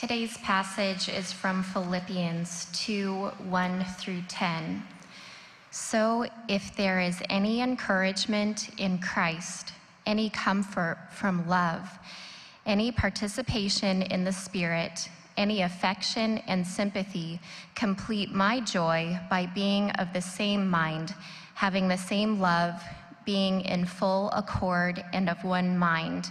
Today's passage is from Philippians 2 1 through 10. So, if there is any encouragement in Christ, any comfort from love, any participation in the Spirit, any affection and sympathy, complete my joy by being of the same mind, having the same love, being in full accord and of one mind.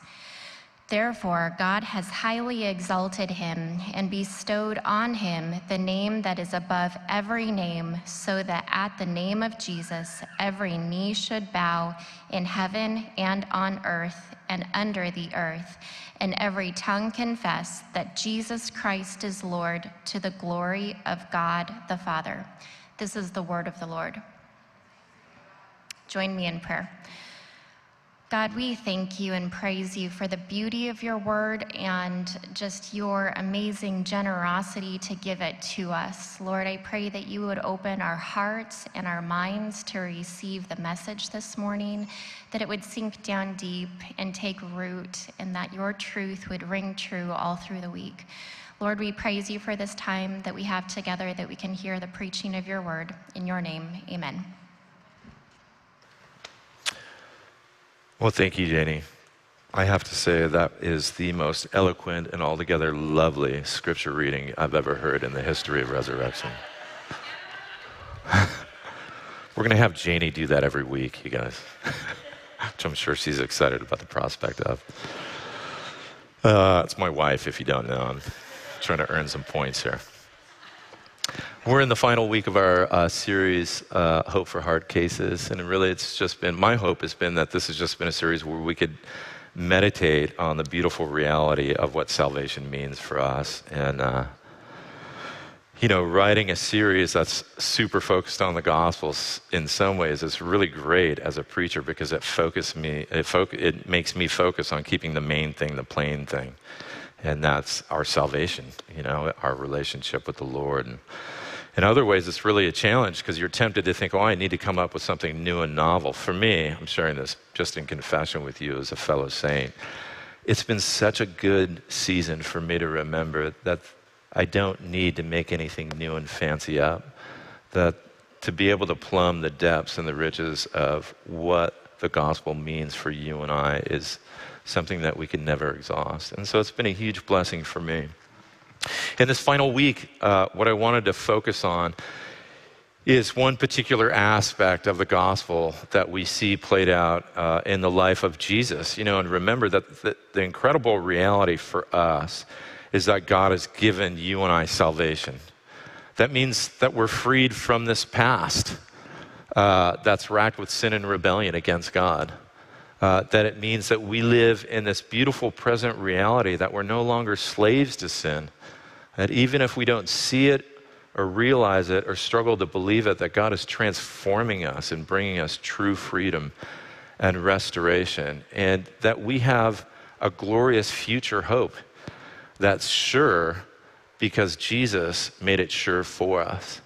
Therefore, God has highly exalted him and bestowed on him the name that is above every name, so that at the name of Jesus every knee should bow in heaven and on earth and under the earth, and every tongue confess that Jesus Christ is Lord to the glory of God the Father. This is the word of the Lord. Join me in prayer. God, we thank you and praise you for the beauty of your word and just your amazing generosity to give it to us. Lord, I pray that you would open our hearts and our minds to receive the message this morning, that it would sink down deep and take root, and that your truth would ring true all through the week. Lord, we praise you for this time that we have together, that we can hear the preaching of your word. In your name, amen. Well, thank you, Jenny. I have to say that is the most eloquent and altogether lovely scripture reading I've ever heard in the history of resurrection. We're going to have Janie do that every week, you guys, which I'm sure she's excited about the prospect of. Uh, it's my wife, if you don't know. I'm trying to earn some points here. We're in the final week of our uh, series, uh, Hope for Hard Cases. And really, it's just been my hope has been that this has just been a series where we could meditate on the beautiful reality of what salvation means for us. And, uh, you know, writing a series that's super focused on the Gospels in some ways is really great as a preacher because it focuses me, it, fo- it makes me focus on keeping the main thing the plain thing. And that's our salvation, you know, our relationship with the Lord. And, in other ways, it's really a challenge because you're tempted to think, oh, I need to come up with something new and novel. For me, I'm sharing this just in confession with you as a fellow saint. It's been such a good season for me to remember that I don't need to make anything new and fancy up. That to be able to plumb the depths and the riches of what the gospel means for you and I is something that we can never exhaust. And so it's been a huge blessing for me. In this final week, uh, what I wanted to focus on is one particular aspect of the gospel that we see played out uh, in the life of Jesus. You know, and remember that the, the, incredible reality for us is that God has given you and I salvation. That means that we're freed from this past uh, that's racked with sin and rebellion against God. Uh, that it means that we live in this beautiful present reality that we're no longer slaves to sin that even if we don't see it or realize it or struggle to believe it, that God is transforming us and bringing us true freedom and restoration, and that we have a glorious future hope that's sure because Jesus made it sure for us.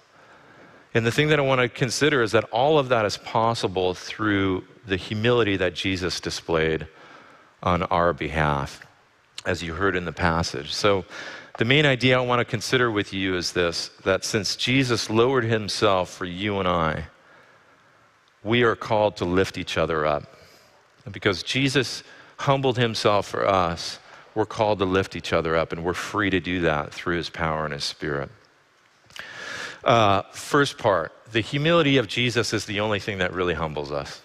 And the thing that I want to consider is that all of that is possible through the humility that Jesus displayed on our behalf, as you heard in the passage. So, the main idea I want to consider with you is this that since Jesus lowered himself for you and I, we are called to lift each other up. And because Jesus humbled himself for us, we're called to lift each other up, and we're free to do that through his power and his spirit. Uh, first part the humility of Jesus is the only thing that really humbles us.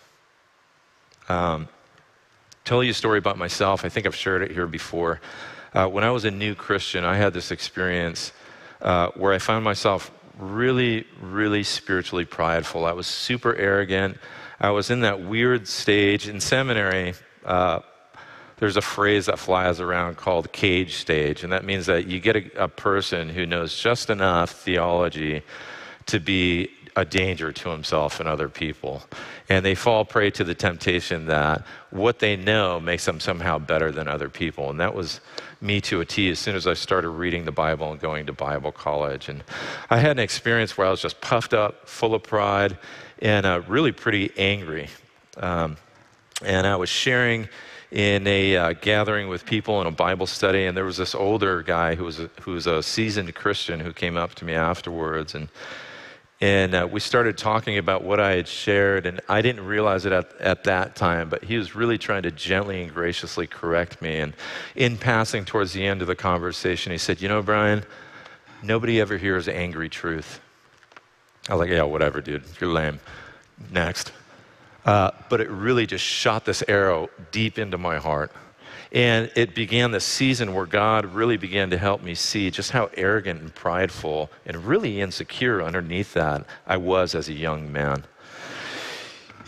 Um, tell you a story about myself. I think I've shared it here before. Uh, when I was a new Christian, I had this experience uh, where I found myself really, really spiritually prideful. I was super arrogant. I was in that weird stage in seminary. Uh, there's a phrase that flies around called cage stage, and that means that you get a, a person who knows just enough theology to be a danger to himself and other people. And they fall prey to the temptation that what they know makes them somehow better than other people. And that was me to a T as soon as I started reading the Bible and going to Bible college. And I had an experience where I was just puffed up, full of pride, and uh, really pretty angry. Um, and I was sharing in a uh, gathering with people in a Bible study, and there was this older guy who was a, who was a seasoned Christian who came up to me afterwards and and uh, we started talking about what I had shared, and I didn't realize it at, at that time, but he was really trying to gently and graciously correct me. And in passing towards the end of the conversation, he said, You know, Brian, nobody ever hears angry truth. I was like, Yeah, whatever, dude. You're lame. Next. Uh, but it really just shot this arrow deep into my heart. And it began the season where God really began to help me see just how arrogant and prideful and really insecure underneath that I was as a young man.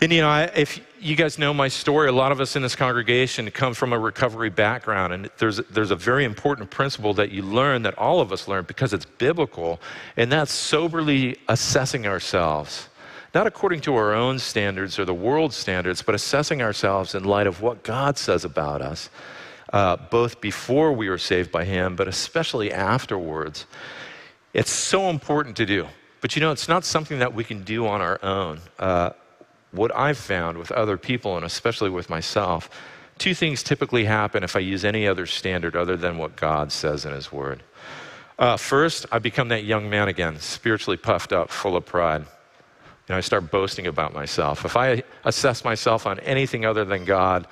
And you know, I, if you guys know my story, a lot of us in this congregation come from a recovery background, and there's there's a very important principle that you learn that all of us learn because it's biblical, and that's soberly assessing ourselves, not according to our own standards or the world's standards, but assessing ourselves in light of what God says about us uh, both before we were saved by Him, but especially afterwards. It's so important to do. But you know, it's not something that we can do on our own. Uh, what I've found with other people, and especially with myself, two things typically happen if I use any other standard other than what God says in His Word. Uh, first, I become that young man again, spiritually puffed up, full of pride. Know, I start boasting about myself. If I assess myself on anything other than God,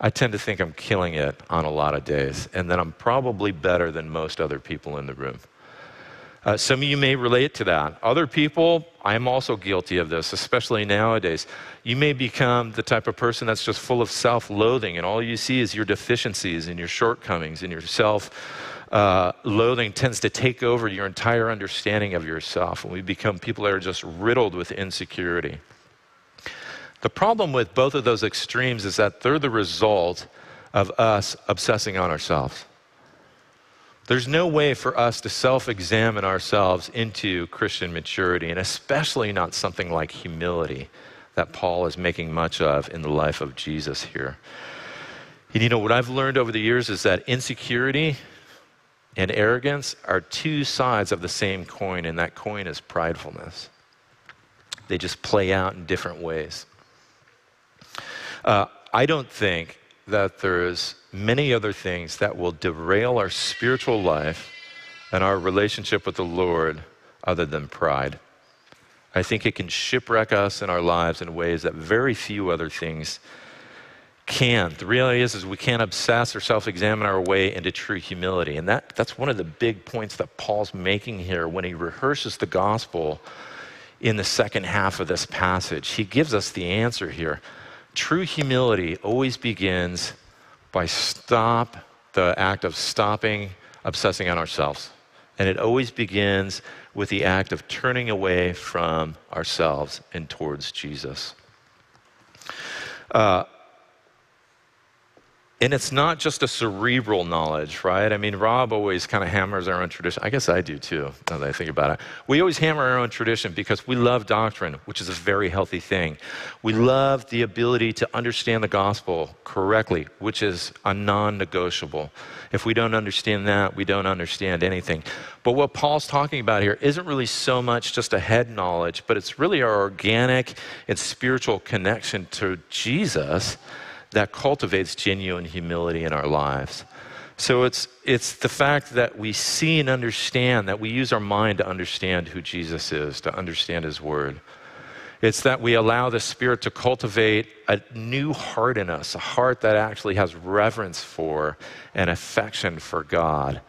I tend to think I'm killing it on a lot of days, and that I'm probably better than most other people in the room. Uh, some of you may relate to that. Other people, I'm also guilty of this, especially nowadays. You may become the type of person that's just full of self loathing, and all you see is your deficiencies and your shortcomings, and your self uh, loathing tends to take over your entire understanding of yourself. And we become people that are just riddled with insecurity. The problem with both of those extremes is that they're the result of us obsessing on ourselves. There's no way for us to self examine ourselves into Christian maturity, and especially not something like humility that Paul is making much of in the life of Jesus here. And you know, what I've learned over the years is that insecurity and arrogance are two sides of the same coin, and that coin is pridefulness. They just play out in different ways. Uh, I don't think that there's many other things that will derail our spiritual life and our relationship with the Lord other than pride. I think it can shipwreck us in our lives in ways that very few other things can. The reality is, is we can't obsess or self-examine our way into true humility. And that, that's one of the big points that Paul's making here when he rehearses the gospel in the second half of this passage. He gives us the answer here. True humility always begins by stop the act of stopping obsessing on ourselves. And it always begins with the act of turning away from ourselves and towards Jesus. Uh, and it's not just a cerebral knowledge, right? I mean, Rob always kind of hammers our own tradition. I guess I do too, now that I think about it. We always hammer our own tradition because we love doctrine, which is a very healthy thing. We love the ability to understand the gospel correctly, which is a non negotiable. If we don't understand that, we don't understand anything. But what Paul's talking about here isn't really so much just a head knowledge, but it's really our organic and spiritual connection to Jesus that cultivates genuine humility in our lives. So it's, it's the fact that we see and understand, that we use our mind to understand who Jesus is, to understand his word. It's that we allow the Spirit to cultivate a new heart in us, a heart that actually has reverence for and affection for God.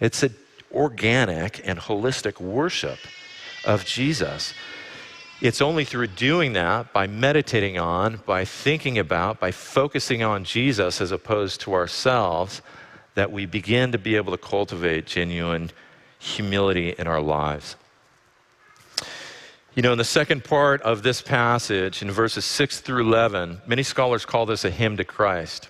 It's an organic and holistic worship of Jesus. It's only through doing that, by meditating on, by thinking about, by focusing on Jesus as opposed to ourselves, that we begin to be able to cultivate genuine humility in our lives. You know, in the second part of this passage, in verses 6 through 11, many scholars call this a hymn to Christ.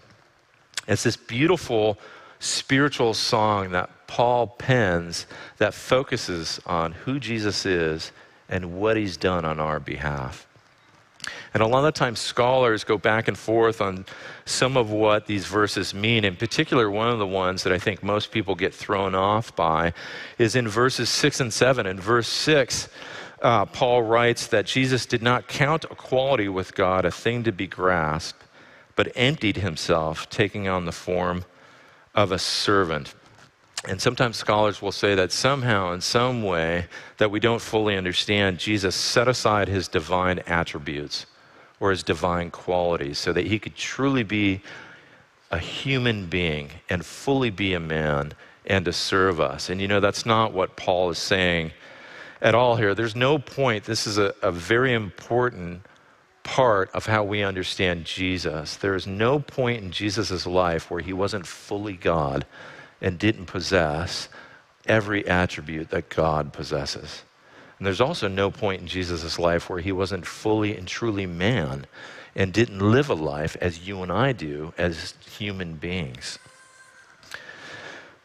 It's this beautiful spiritual song that Paul pens that focuses on who Jesus is and what he's done on our behalf. And a lot of times, scholars go back and forth on some of what these verses mean. In particular, one of the ones that I think most people get thrown off by is in verses 6 and 7. In verse 6, uh, Paul writes that Jesus did not count equality with God a thing to be grasped, but emptied himself, taking on the form of a servant. And sometimes scholars will say that somehow, in some way, that we don't fully understand, Jesus set aside his divine attributes or his divine qualities so that he could truly be a human being and fully be a man and to serve us. And you know, that's not what Paul is saying at all here. There's no point. This is a, a very important part of how we understand Jesus. There is no point in Jesus' life where he wasn't fully God and didn't possess every attribute that God possesses. And there's also no point in Jesus' life where he wasn't fully and truly man and didn't live a life as you and I do as human beings.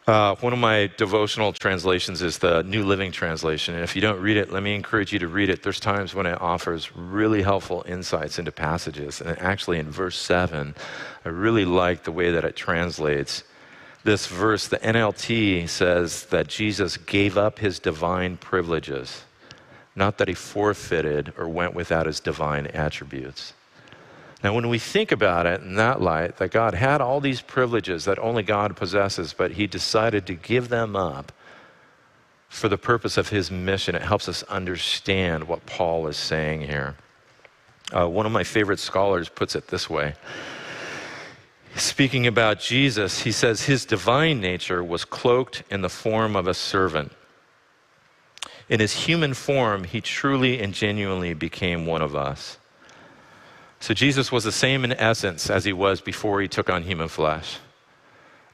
Uh, one of my devotional translations is the New Living Translation. And if you don't read it, let me encourage you to read it. There's times when it offers really helpful insights into passages. And actually, in verse 7, I really like the way that it translates this verse. The NLT says that Jesus gave up his divine privileges, not that he forfeited or went without his divine attributes. Now, when we think about it in that light, that God had all these privileges that only God possesses, but he decided to give them up for the purpose of his mission, it helps us understand what Paul is saying here. Uh, one of my favorite scholars puts it this way. Speaking about Jesus, he says his divine nature was cloaked in the form of a servant. In his human form, he truly and genuinely became one of us. So Jesus was the same in essence as he was before he took on human flesh.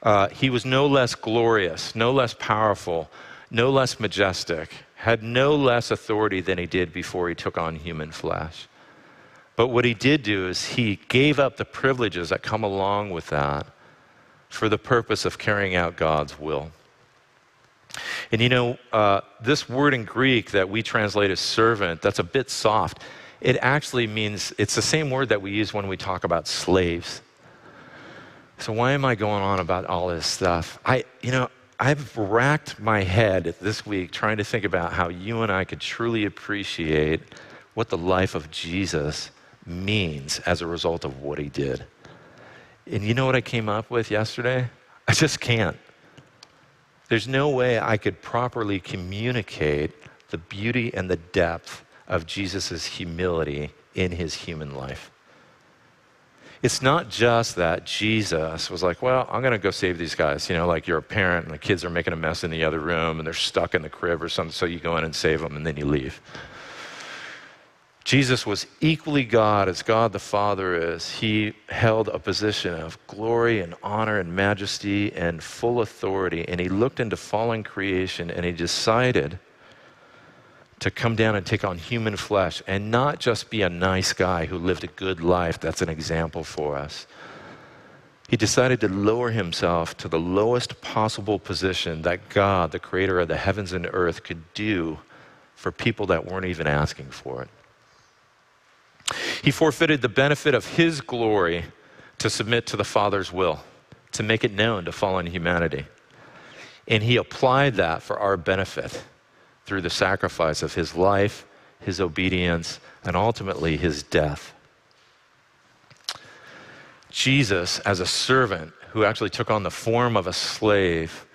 Uh, he was no less glorious, no less powerful, no less majestic, had no less authority than he did before he took on human flesh. But what he did do is he gave up the privileges that come along with that for the purpose of carrying out God's will. And you know, uh, this word in Greek that we translate as servant, that's a bit soft it actually means it's the same word that we use when we talk about slaves. So why am I going on about all this stuff? I, you know, I've racked my head this week trying to think about how you and I could truly appreciate what the life of Jesus means as a result of what he did. And you know what I came up with yesterday? I just can't. There's no way I could properly communicate the beauty and the depth of Jesus' humility in his human life. It's not just that Jesus was like, well, I'm going to go save these guys. You know, like you're a parent and the kids are making a mess in the other room and they're stuck in the crib or something, so you go in and save them and then you leave. Jesus was equally God as God the Father is. He held a position of glory and honor and majesty and full authority. And he looked into fallen creation and he decided to come down and take on human flesh and not just be a nice guy who lived a good life. That's an example for us. He decided to lower himself to the lowest possible position that God, the creator of the heavens and earth, could do for people that weren't even asking for it. He forfeited the benefit of his glory to submit to the Father's will, to make it known to fallen humanity. And he applied that for our benefit through the sacrifice of his life, his obedience, and ultimately his death. Jesus, as a servant who actually took on the form of a slave,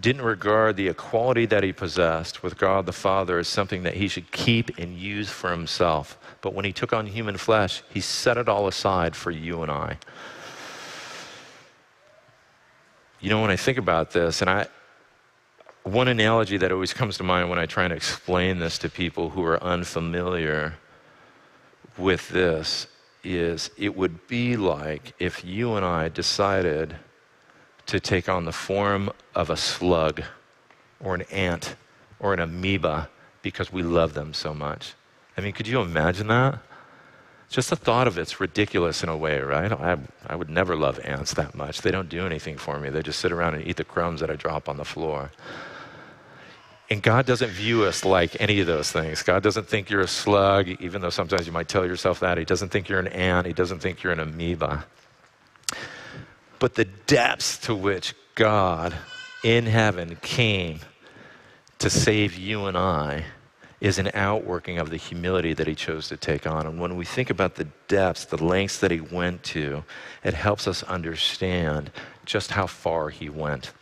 didn't regard the equality that he possessed with God the Father as something that he should keep and use for himself. But when he took on human flesh, he set it all aside for you and I. You know, when I think about this, and I, one analogy that always comes to mind when I try to explain this to people who are unfamiliar with this is it would be like if you and I decided to take on the form of a slug or an ant or an amoeba because we love them so much. I mean, could you imagine that? Just the thought of it's ridiculous in a way, right? I, I would never love ants that much. They don't do anything for me. They just sit around and eat the crumbs that I drop on the floor. And God doesn't view us like any of those things. God doesn't think you're a slug, even though sometimes you might tell yourself that. He doesn't think you're an ant. He doesn't think you're an amoeba. But the depths to which God in heaven came to save you and I is an outworking of the humility that he chose to take on. And when we think about the depths, the lengths that he went to, it helps us understand just how far he went.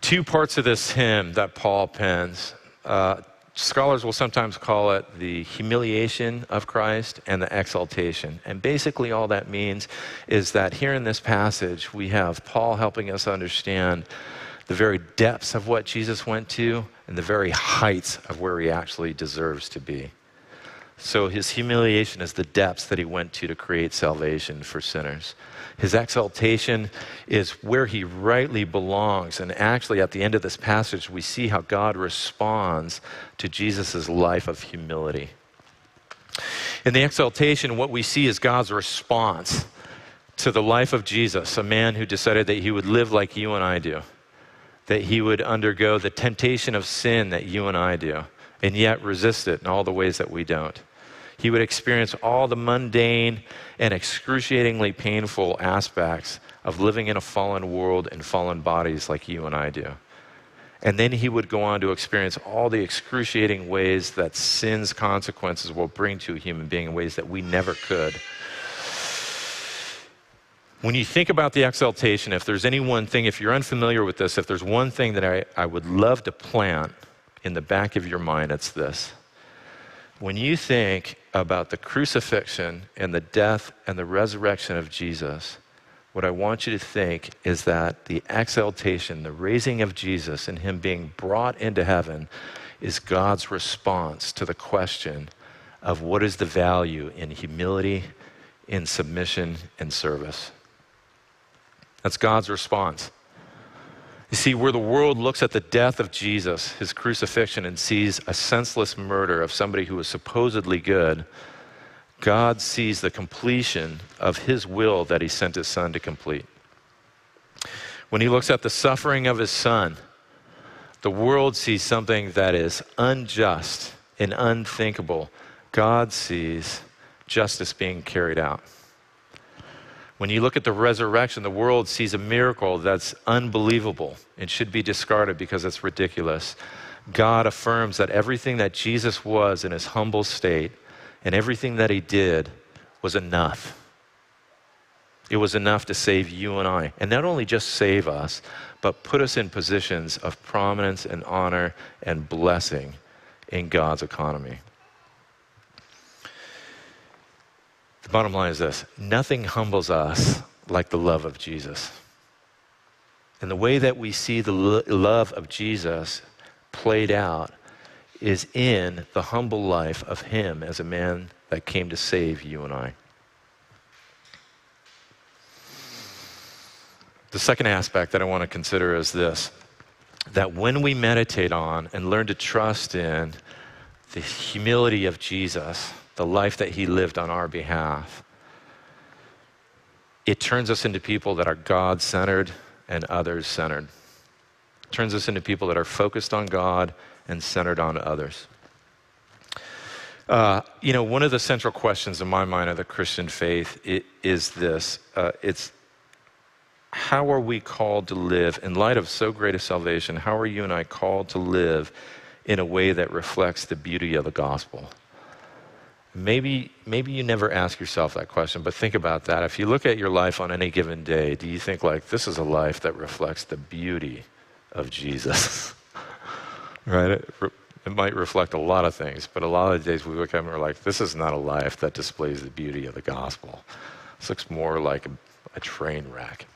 Two parts of this hymn that Paul pens. Uh, scholars will sometimes call it the humiliation of Christ and the exaltation. And basically, all that means is that here in this passage, we have Paul helping us understand the very depths of what Jesus went to and the very heights of where he actually deserves to be. So his humiliation is the depths that he went to to create salvation for sinners. His exaltation is where he rightly belongs. And actually, at the end of this passage, we see how God responds to Jesus' life of humility. In the exaltation, what we see is God's response to the life of Jesus, a man who decided that he would live like you and I do that he would undergo the temptation of sin that you and I do, and yet resist it in all the ways that we don't. He would experience all the mundane and excruciatingly painful aspects of living in a fallen world and fallen bodies like you and I do. And then he would go on to experience all the excruciating ways that sin's consequences will bring to a human being in ways that we never could. When you think about the exaltation, if there's any one thing, if you're unfamiliar with this, if there's one thing that I, I would love to plant in the back of your mind, it's this. When you think about the crucifixion and the death and the resurrection of Jesus, what I want you to think is that the exaltation, the raising of Jesus, and Him being brought into heaven is God's response to the question of what is the value in humility, in submission, and service. That's God's response. You see, where the world looks at the death of Jesus, his crucifixion, and sees a senseless murder of somebody who was supposedly good, God sees the completion of his will that he sent his son to complete. When he looks at the suffering of his son, the world sees something that is unjust and unthinkable. God sees justice being carried out. When you look at the resurrection, the world sees a miracle that's unbelievable and should be discarded because it's ridiculous. God affirms that everything that Jesus was in his humble state and everything that he did was enough. It was enough to save you and I. And not only just save us, but put us in positions of prominence and honor and blessing in God's economy. The bottom line is this nothing humbles us like the love of Jesus. And the way that we see the lo- love of Jesus played out is in the humble life of Him as a man that came to save you and I. The second aspect that I want to consider is this that when we meditate on and learn to trust in the humility of Jesus, the life that he lived on our behalf, it turns us into people that are God centered and others centered. Turns us into people that are focused on God and centered on others. Uh, you know, one of the central questions in my mind of the Christian faith is this uh, it's how are we called to live in light of so great a salvation? How are you and I called to live in a way that reflects the beauty of the gospel? Maybe, maybe you never ask yourself that question, but think about that. If you look at your life on any given day, do you think, like, this is a life that reflects the beauty of Jesus? right? It, it might reflect a lot of things, but a lot of the days we look at and we're like, this is not a life that displays the beauty of the gospel. This looks more like a, a train wreck.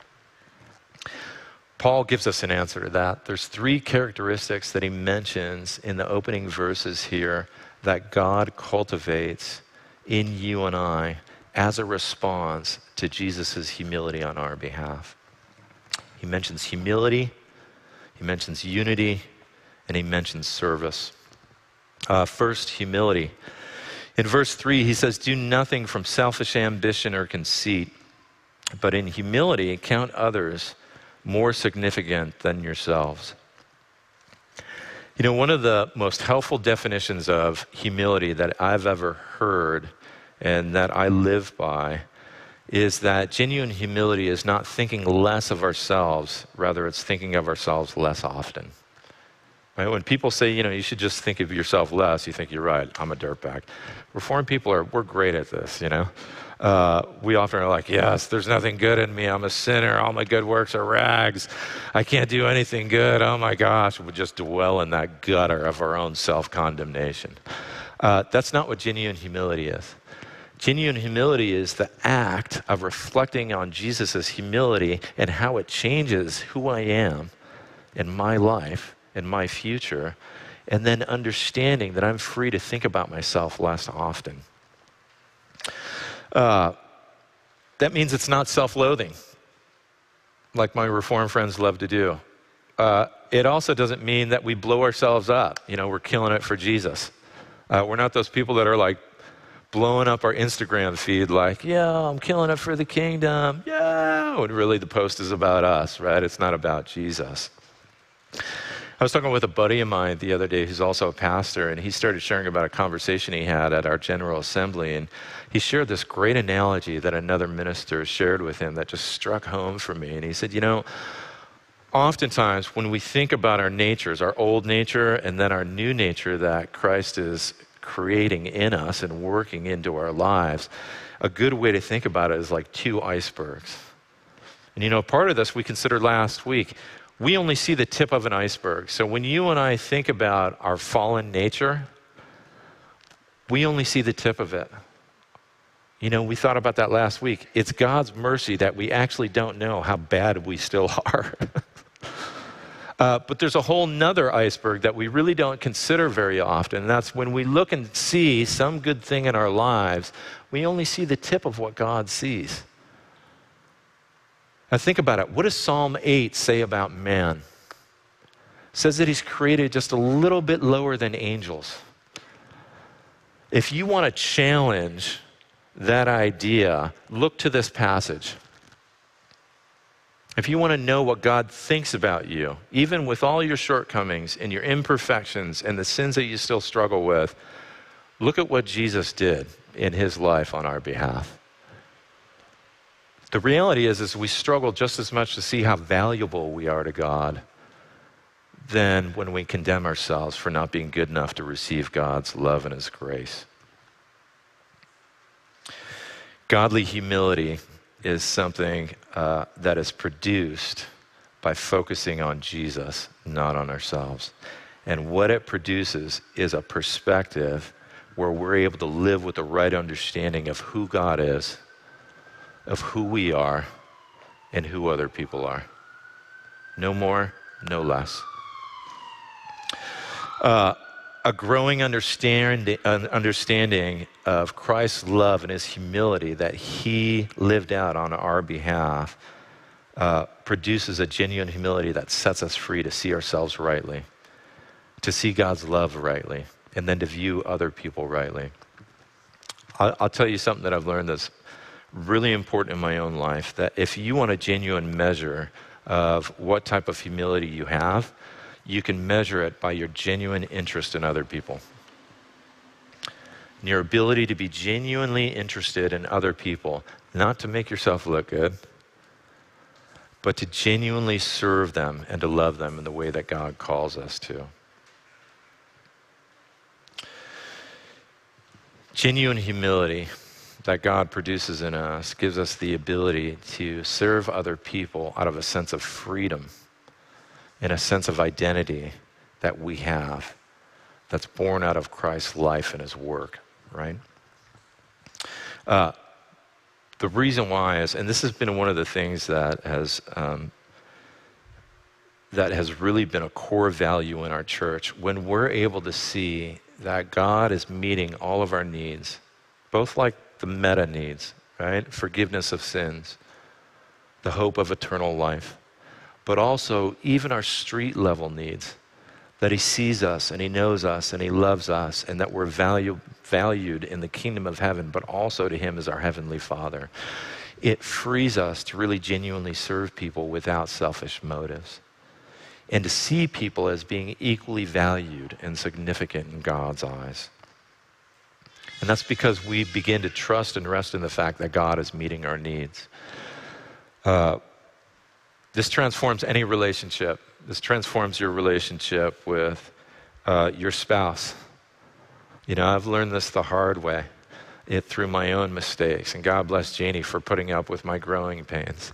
Paul gives us an answer to that. There's three characteristics that he mentions in the opening verses here that God cultivates in you and I as a response to Jesus' humility on our behalf. He mentions humility, he mentions unity, and he mentions service. Uh, first, humility. In verse 3, he says, Do nothing from selfish ambition or conceit, but in humility count others more significant than yourselves. You know, one of the most helpful definitions of humility that I've ever heard and that I live by is that genuine humility is not thinking less of ourselves, rather, it's thinking of ourselves less often. Right? When people say, you know, you should just think of yourself less, you think you're right, I'm a dirtbag. Reformed people are, we're great at this, you know. Uh, we often are like, yes, there's nothing good in me. I'm a sinner. All my good works are rags. I can't do anything good. Oh my gosh. We just dwell in that gutter of our own self condemnation. Uh, that's not what genuine humility is. Genuine humility is the act of reflecting on Jesus' humility and how it changes who I am in my life, in my future, and then understanding that I'm free to think about myself less often. Uh, that means it's not self loathing, like my reform friends love to do. Uh, it also doesn't mean that we blow ourselves up. You know, we're killing it for Jesus. Uh, we're not those people that are like blowing up our Instagram feed like, yeah, I'm killing it for the kingdom. Yeah. When really the post is about us, right? It's not about Jesus. I was talking with a buddy of mine the other day who's also a pastor, and he started sharing about a conversation he had at our General Assembly. And he shared this great analogy that another minister shared with him that just struck home for me. And he said, You know, oftentimes when we think about our natures, our old nature and then our new nature that Christ is creating in us and working into our lives, a good way to think about it is like two icebergs. And you know, part of this we considered last week. We only see the tip of an iceberg. So when you and I think about our fallen nature, we only see the tip of it. You know, we thought about that last week. It's God's mercy that we actually don't know how bad we still are. Uh, but there's a whole nother iceberg that we really don't consider very often. And that's when we look and see some good thing in our lives, we only see the tip of what God sees. Now think about it. What does Psalm 8 say about man? It says that he's created just a little bit lower than angels. If you want to challenge that idea, look to this passage. If you want to know what God thinks about you, even with all your shortcomings and your imperfections and the sins that you still struggle with, look at what Jesus did in his life on our behalf. The reality is, is we struggle just as much to see how valuable we are to God than when we condemn ourselves for not being good enough to receive God's love and his grace. Godly humility is something uh, that is produced by focusing on Jesus, not on ourselves. And what it produces is a perspective where we're able to live with the right understanding of who God is, of who we are, and who other people are. No more, no less. Uh, a growing understanding, understanding of Christ's love and his humility that he lived out on our behalf uh, produces a genuine humility that sets us free to see ourselves rightly, to see God's love rightly, and then to view other people rightly. I'll, I'll tell you something that I've learned that's really important in my own life that if you want a genuine measure of what type of humility you have, you can measure it by your genuine interest in other people. And your ability to be genuinely interested in other people, not to make yourself look good, but to genuinely serve them and to love them in the way that God calls us to. Genuine humility that God produces in us gives us the ability to serve other people out of a sense of freedom and a sense of identity that we have that's born out of Christ's life and his work, right? Uh, the reason why is, and this has been one of the things that has um, that has really been a core value in our church when we're able to see that God is meeting all of our needs, both like the meta needs, right? Forgiveness of sins, the hope of eternal life, but also even our street level needs. That he sees us and he knows us and he loves us and that we're value, valued in the kingdom of heaven, but also to him as our heavenly Father. It frees us to really genuinely serve people without selfish motives and to see people as being equally valued and significant in God's eyes. And that's because we begin to trust and rest in the fact that God is meeting our needs. Uh, this transforms any relationship. This transforms your relationship with uh, your spouse. You know, I've learned this the hard way, it through my own mistakes. And God bless Janie for putting up with my growing pains.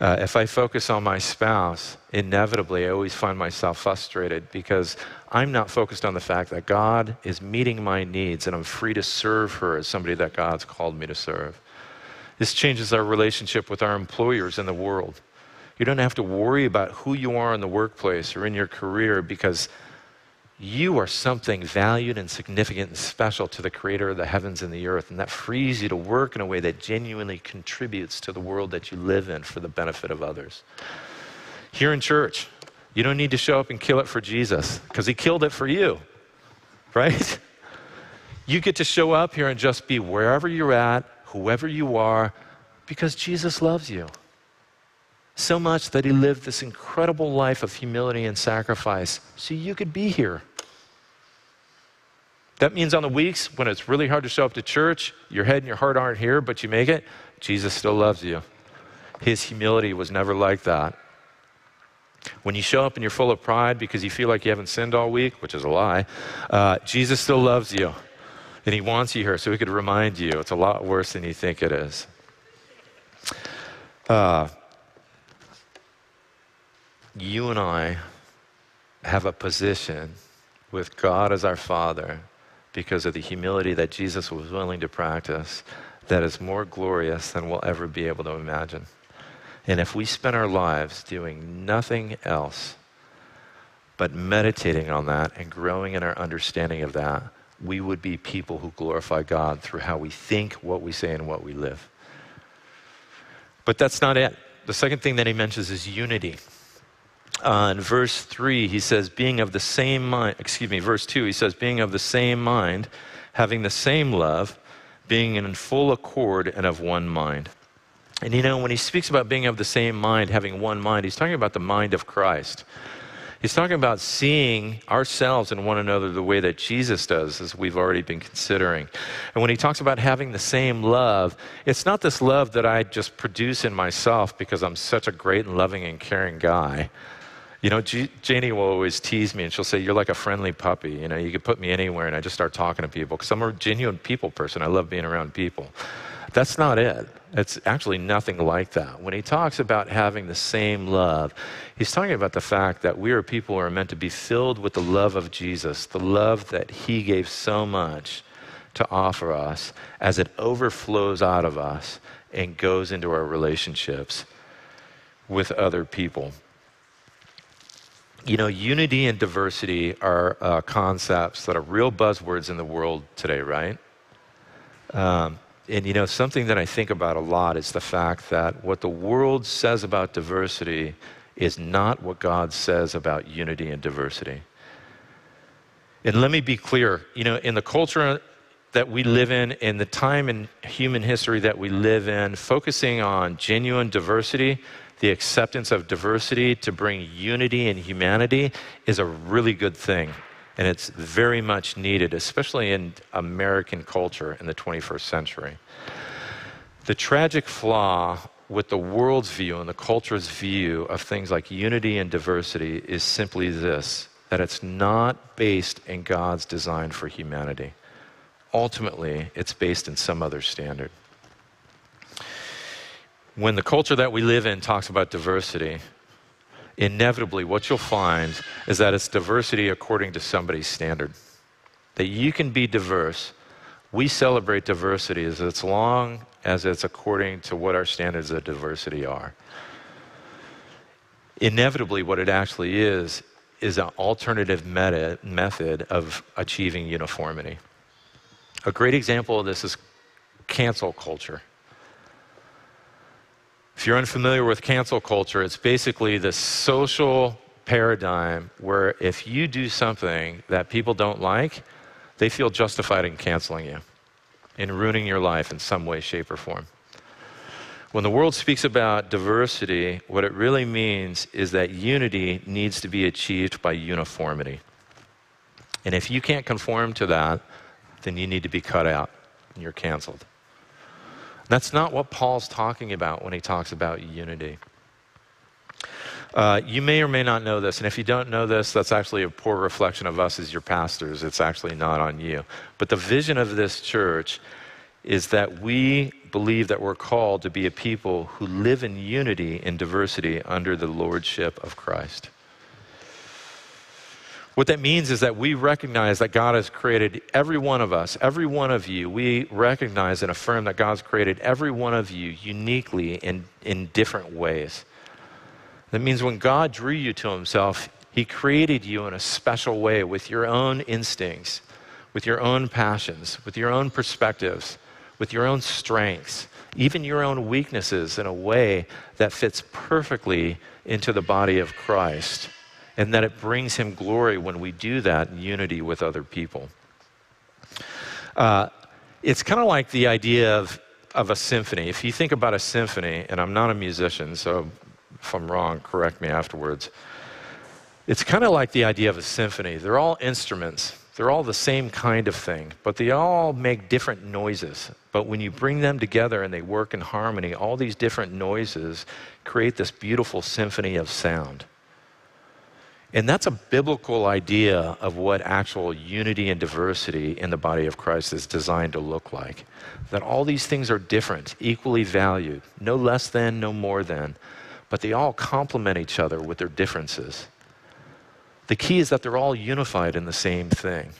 Uh, if I focus on my spouse, inevitably I always find myself frustrated because I'm not focused on the fact that God is meeting my needs and I'm free to serve her as somebody that God's called me to serve. This changes our relationship with our employers in the world. You don't have to worry about who you are in the workplace or in your career because you are something valued and significant and special to the creator of the heavens and the earth. And that frees you to work in a way that genuinely contributes to the world that you live in for the benefit of others. Here in church, you don't need to show up and kill it for Jesus because he killed it for you, right? You get to show up here and just be wherever you're at, whoever you are, because Jesus loves you so much that he lived this incredible life of humility and sacrifice so you could be here. That means on the weeks when it's really hard to show up to church, your head and your heart aren't here, but you make it, Jesus still loves you. His humility was never like that. When you show up and you're full of pride because you feel like you haven't sinned all week, which is a lie, uh, Jesus still loves you. And he wants you here so he could remind you it's a lot worse than you think it is. Uh, you and I have a position with God as our Father because of the humility that Jesus was willing to practice that is more glorious than we'll ever be able to imagine. And if we spend our lives doing nothing else but meditating on that and growing in our understanding of that, we would be people who glorify God through how we think, what we say, and what we live. But that's not it. The second thing that he mentions is unity. Uh, in verse 3, he says, being of the same mind, excuse me, verse 2, he says, being of the same mind, having the same love, being in full accord and of one mind. And you know, when he speaks about being of the same mind, having one mind, he's talking about the mind of Christ. He's talking about seeing ourselves and one another the way that Jesus does, as we've already been considering. And when he talks about having the same love, it's not this love that I just produce in myself because I'm such a great and loving and caring guy. You know, G- Janie will always tease me and she'll say, You're like a friendly puppy. You know, you could put me anywhere and I just start talking to people because I'm a genuine people person. I love being around people. That's not it. It's actually nothing like that. When he talks about having the same love, he's talking about the fact that we are people who are meant to be filled with the love of Jesus, the love that he gave so much to offer us as it overflows out of us and goes into our relationships with other people you know, unity and diversity are uh, concepts that are real buzzwords in the world today, right? Um, and you know, something that I think about a lot is the fact that what the world says about diversity is not what God says about unity and diversity. And let me be clear, you know, in the culture that we live in, in the time in human history that we live in, focusing on genuine diversity the acceptance of diversity to bring unity and humanity is a really good thing. And it's very much needed, especially in American culture in the 21st century. The tragic flaw with the world's view and the culture's view of things like unity and diversity is simply this that it's not based in God's design for humanity. Ultimately, it's based in some other standard when the culture that we live in talks about diversity, inevitably what you'll find is that it's diversity according to somebody's standard. That you can be diverse. We celebrate diversity as, long as it's according to what our standards of diversity are. inevitably, what it actually is, is an alternative meta- method of achieving uniformity. A great example of this is cancel culture. If you're unfamiliar with cancel culture, it's basically the social paradigm where if you do something that people don't like, they feel justified in canceling you, in ruining your life in some way, shape, or form. When the world speaks about diversity, what it really means is that unity needs to be achieved by uniformity. And if you can't conform to that, then you need to be cut out and you're canceled. That's not what Paul's talking about when he talks about unity. Uh, you may or may not know this, and if you don't know this, that's actually a poor reflection of us as your pastors. It's actually not on you. But the vision of this church is that we believe that we're called to be a people who live in unity and diversity under the lordship of Christ. What that means is that we recognize that God has created every one of us, every one of you. We recognize and affirm that God's created every one of you uniquely in, in different ways. That means when God drew you to Himself, He created you in a special way with your own instincts, with your own passions, with your own perspectives with your own strengths, even your own weaknesses, in a way that fits perfectly into the body of Christ, and that it brings Him glory when we do that in unity with other people. Uh, it's kind of like the idea of, of a symphony. If you think about a symphony, and I'm not a musician, so if I'm wrong, correct me afterwards. It's kind of like the idea of a symphony. They're all instruments, they're all the same kind of thing, but they all make different noises. But when you bring them together and they work in harmony, all these different noises create this beautiful symphony of sound. And that's a biblical idea of what actual unity and diversity in the body of Christ is designed to look like. That all these things are different, equally valued, no less than, no more than, but they all complement each other with their differences. The key is that they're all unified in the same thing.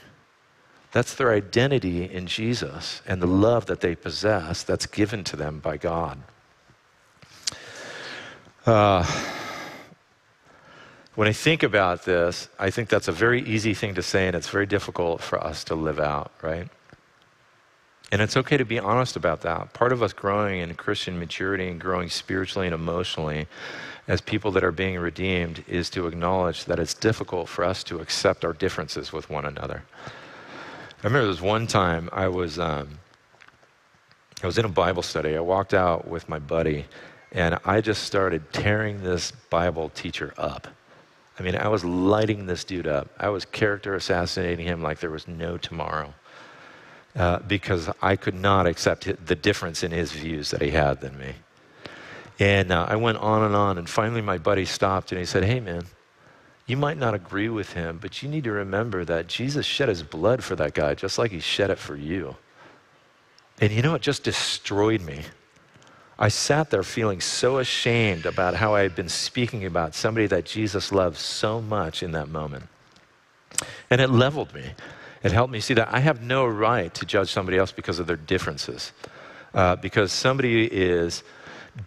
That's their identity in Jesus and the love that they possess that's given to them by God. Uh, when I think about this, I think that's a very easy thing to say, and it's very difficult for us to live out, right? And it's okay to be honest about that. Part of us growing in Christian maturity and growing spiritually and emotionally as people that are being redeemed is to acknowledge that it's difficult for us to accept our differences with one another. I remember there was one time I was, um, I was in a Bible study. I walked out with my buddy, and I just started tearing this Bible teacher up. I mean, I was lighting this dude up. I was character assassinating him like there was no tomorrow. Uh, because I could not accept the difference in his views that he had than me. And uh, I went on and on, and finally my buddy stopped and he said, Hey, man, you might not agree with him, but you need to remember that Jesus shed his blood for that guy just like he shed it for you. And you know, it just destroyed me. I sat there feeling so ashamed about how I had been speaking about somebody that Jesus loved so much in that moment. And it leveled me. It helped me see that I have no right to judge somebody else because of their differences. Uh, because somebody is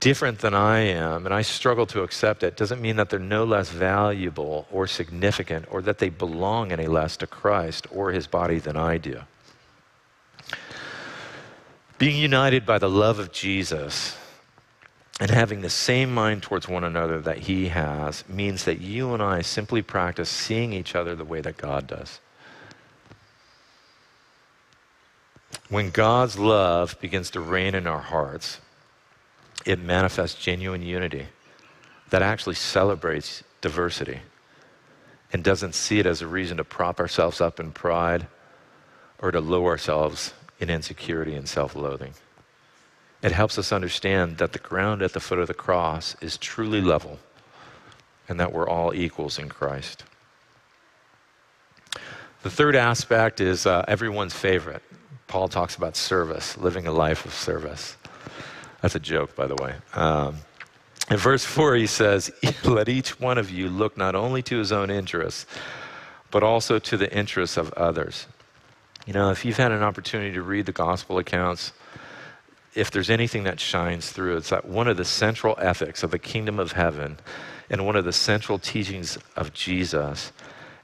different than I am and I struggle to accept it doesn't mean that they're no less valuable or significant or that they belong any less to Christ or his body than I do. Being united by the love of Jesus and having the same mind towards one another that he has means that you and I simply practice seeing each other the way that God does. When God's love begins to reign in our hearts, it manifests genuine unity that actually celebrates diversity and doesn't see it as a reason to prop ourselves up in pride or to lower ourselves in insecurity and self loathing. It helps us understand that the ground at the foot of the cross is truly level and that we're all equals in Christ. The third aspect is uh, everyone's favorite. Paul talks about service, living a life of service. That's a joke, by the way. Um, in verse 4, he says, Let each one of you look not only to his own interests, but also to the interests of others. You know, if you've had an opportunity to read the gospel accounts, if there's anything that shines through, it's that one of the central ethics of the kingdom of heaven and one of the central teachings of Jesus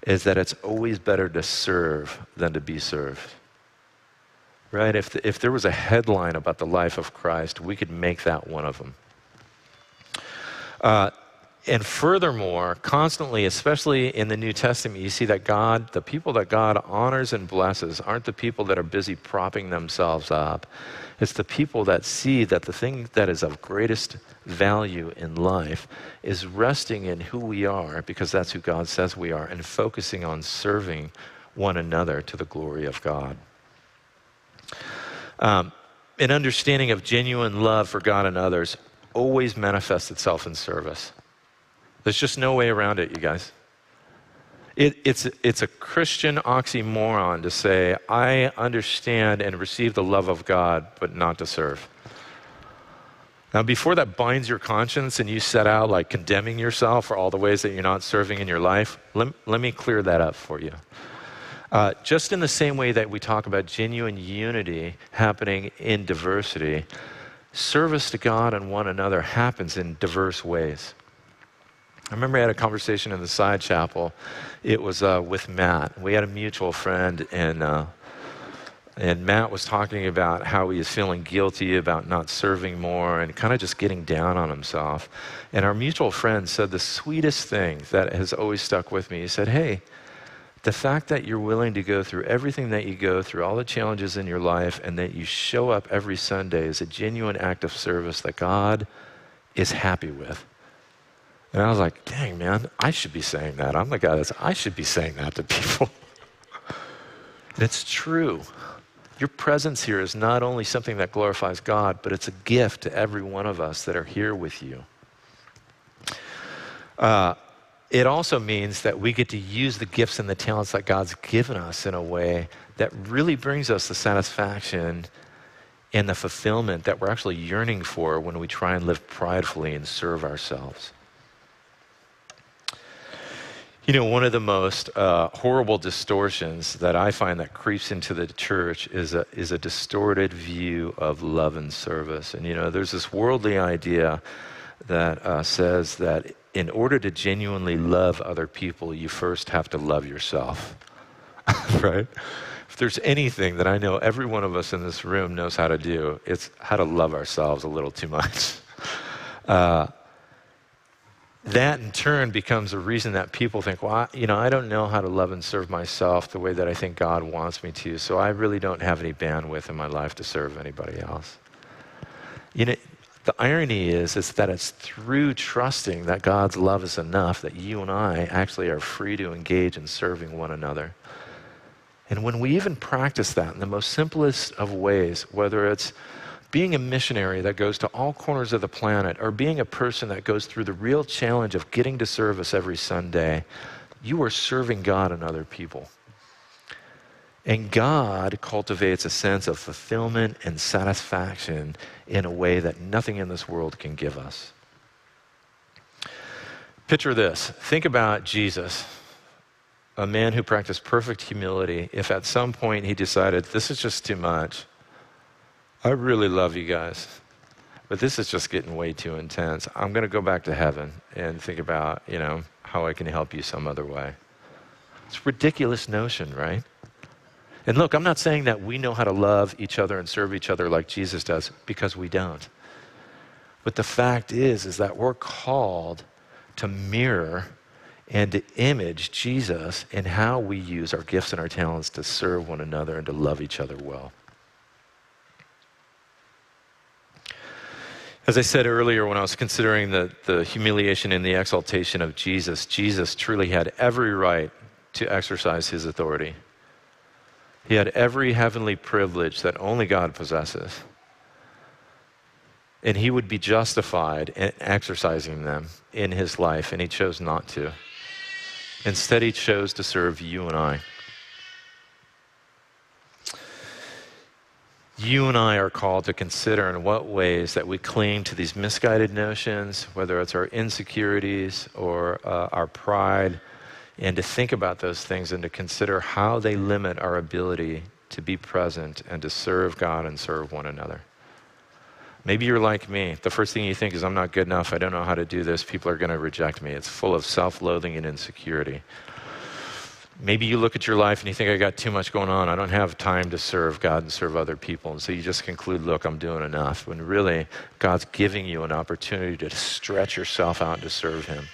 is that it's always better to serve than to be served. Right? If, the, if there was a headline about the life of Christ, we could make that one of them. Uh, and furthermore, constantly, especially in the New Testament, you see that God, the people that God honors and blesses, aren't the people that are busy propping themselves up. It's the people that see that the thing that is of greatest value in life is resting in who we are, because that's who God says we are, and focusing on serving one another to the glory of God. Um, an understanding of genuine love for God and others always manifests itself in service. There's just no way around it, you guys. It, it's, it's a Christian oxymoron to say, I understand and receive the love of God, but not to serve. Now, before that binds your conscience and you set out like condemning yourself for all the ways that you're not serving in your life, let, let me clear that up for you. Uh, just in the same way that we talk about genuine unity happening in diversity, service to God and one another happens in diverse ways. I remember I had a conversation in the side chapel. It was uh, with Matt. We had a mutual friend, and uh, and Matt was talking about how he is feeling guilty about not serving more and kind of just getting down on himself. And our mutual friend said the sweetest thing that has always stuck with me. He said, "Hey, the fact that you're willing to go through everything that you go through, all the challenges in your life, and that you show up every Sunday is a genuine act of service that God is happy with." And I was like, dang, man, I should be saying that. I'm the guy that's, I should be saying that to people. it's true. Your presence here is not only something that glorifies God, but it's a gift to every one of us that are here with you. Uh, it also means that we get to use the gifts and the talents that God's given us in a way that really brings us the satisfaction and the fulfillment that we're actually yearning for when we try and live pridefully and serve ourselves. You know, one of the most uh, horrible distortions that I find that creeps into the church is a, is a distorted view of love and service. And, you know, there's this worldly idea that uh, says that in order to genuinely love other people, you first have to love yourself, right? If there's anything that I know every one of us in this room knows how to do, it's how to love ourselves a little too much. Uh, that in turn becomes a reason that people think, well, I, you know, I don't know how to love and serve myself the way that I think God wants me to, so I really don't have any bandwidth in my life to serve anybody else. You know, the irony is, is that it's through trusting that God's love is enough that you and I actually are free to engage in serving one another. And when we even practice that in the most simplest of ways, whether it's being a missionary that goes to all corners of the planet, or being a person that goes through the real challenge of getting to service every Sunday, you are serving God and other people. And God cultivates a sense of fulfillment and satisfaction in a way that nothing in this world can give us. Picture this think about Jesus, a man who practiced perfect humility. If at some point he decided, this is just too much, I really love you guys, but this is just getting way too intense. I'm going to go back to heaven and think about, you know, how I can help you some other way. It's a ridiculous notion, right? And look, I'm not saying that we know how to love each other and serve each other like Jesus does, because we don't. But the fact is, is that we're called to mirror and to image Jesus in how we use our gifts and our talents to serve one another and to love each other well. As I said earlier, when I was considering the, the humiliation and the exaltation of Jesus, Jesus truly had every right to exercise his authority. He had every heavenly privilege that only God possesses. And he would be justified in exercising them in his life, and he chose not to. Instead, he chose to serve you and I. you and I are called to consider in what ways that we cling to these misguided notions, whether it's our insecurities or uh, our pride, and to think about those things and to consider how they limit our ability to be present and to serve God and serve one another. Maybe you're like me. The first thing you think is, I'm not good enough. I don't know how to do this. People are going to reject me. It's full of self loathing and insecurity. Maybe you look at your life and you think, I got too much going on. I don't have time to serve God and serve other people. And so you just conclude, look, I'm doing enough. When really, God's giving you an opportunity to stretch yourself out to serve Him.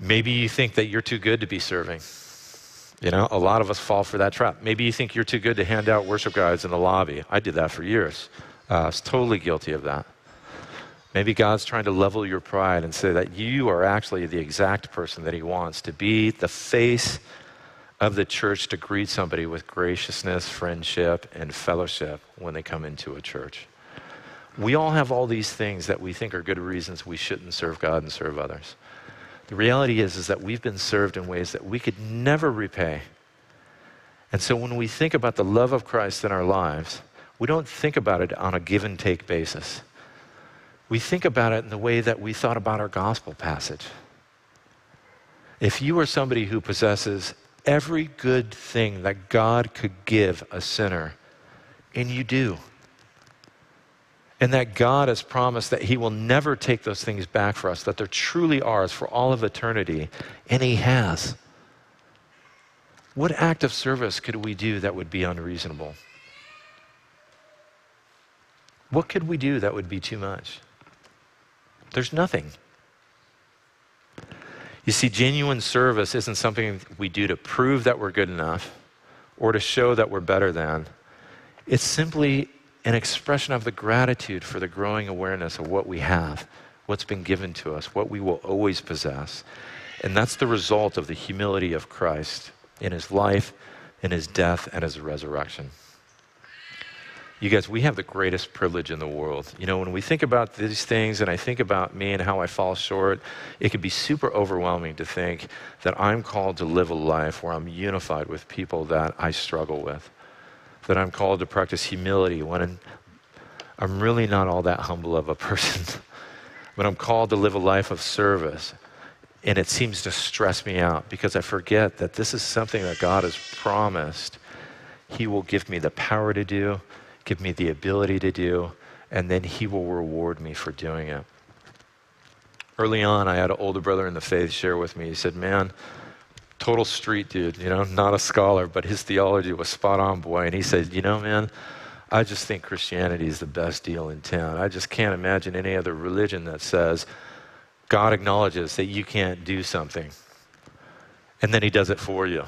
Maybe you think that you're too good to be serving. You know, a lot of us fall for that trap. Maybe you think you're too good to hand out worship guides in the lobby. I did that for years. Uh, I was totally guilty of that. Maybe God's trying to level your pride and say that you are actually the exact person that He wants to be the face of the church to greet somebody with graciousness, friendship, and fellowship when they come into a church. We all have all these things that we think are good reasons we shouldn't serve God and serve others. The reality is, is that we've been served in ways that we could never repay. And so when we think about the love of Christ in our lives, we don't think about it on a give and take basis we think about it in the way that we thought about our gospel passage. If you are somebody who possesses every good thing that God could give a sinner, and you do, and that God has promised that He will never take those things back for us, that they're truly ours for all of eternity, and He has. What act of service could we do that would be unreasonable? What could we do that would be too much? There's nothing. You see, genuine service isn't something we do to prove that we're good enough or to show that we're better than. It's simply an expression of the gratitude for the growing awareness of what we have, what's been given to us, what we will always possess. And that's the result of the humility of Christ in his life, in his death, and his resurrection. You guys, we have the greatest privilege in the world. You know, when we think about these things and I think about me and how I fall short, it can be super overwhelming to think that I'm called to live a life where I'm unified with people that I struggle with, that I'm called to practice humility when I'm really not all that humble of a person, but I'm called to live a life of service. And it seems to stress me out because I forget that this is something that God has promised He will give me the power to do give me the ability to do, and then He will reward me for doing it. Early on, I had an older brother in the faith share with me. He said, Man, total street dude, you know, not a scholar, but his theology was spot on, boy. And he said, You know, man, I just think Christianity is the best deal in town. I just can't imagine any other religion that says God acknowledges that you can't do something, and then He does it for you.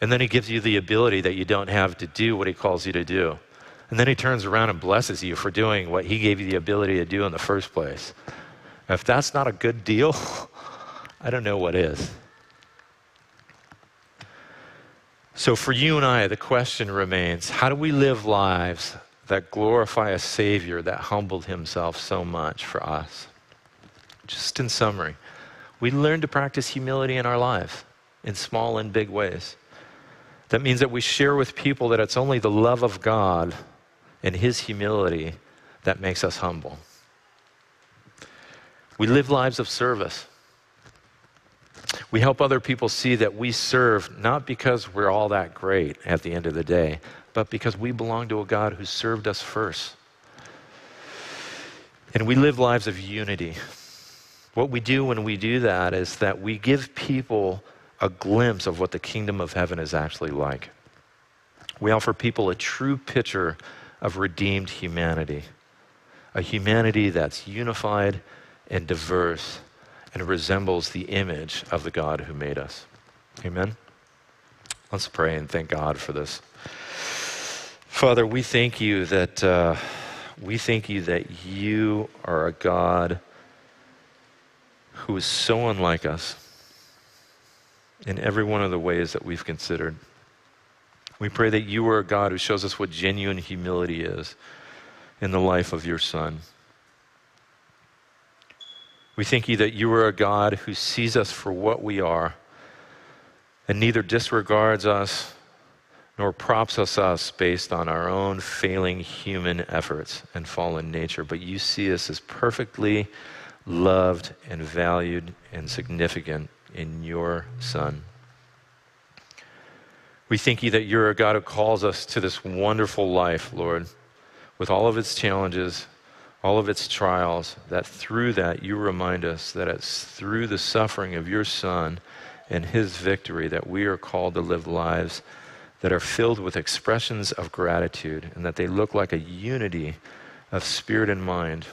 And then He gives you the ability that you don't have to do what He calls you to do. And then he turns around and blesses you for doing what he gave you the ability to do in the first place. If that's not a good deal, I don't know what is. So, for you and I, the question remains how do we live lives that glorify a Savior that humbled himself so much for us? Just in summary, we learn to practice humility in our lives in small and big ways. That means that we share with people that it's only the love of God and His humility that makes us humble. We live lives of service. We help other people see that we serve not because we're all that great at the end of the day, but because we belong to a God who served us first. And we live lives of unity. What we do when we do that is that we give people a glimpse of what the kingdom of heaven is actually like. We offer people a true picture of redeemed humanity, a humanity that's unified and diverse and resembles the image of the God who made us. Amen? Let's pray and thank God for this. Father, we thank you that uh, we thank you that you are a God who is so unlike us in every one of the ways that we've considered. We pray that you are a God who shows us what genuine humility is in the life of your Son. We thank you that you are a God who sees us for what we are and neither disregards us nor props us us based on our own failing human efforts and fallen nature, but you see us as perfectly loved and valued and significant in your Son. We thank you that you're a God who calls us to this wonderful life, Lord, with all of its challenges, all of its trials, that through that you remind us that it's through the suffering of your Son and his victory that we are called to live lives that are filled with expressions of gratitude and that they look like a unity of spirit and mind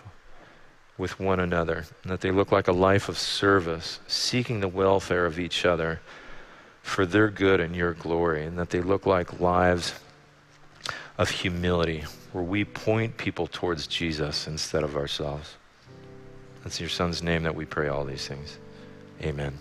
with one another, and that they look like a life of service, seeking the welfare of each other for their good and your glory, and that they look like lives of humility where we point people towards Jesus instead of ourselves. It's your son's name that we pray all these things. Amen.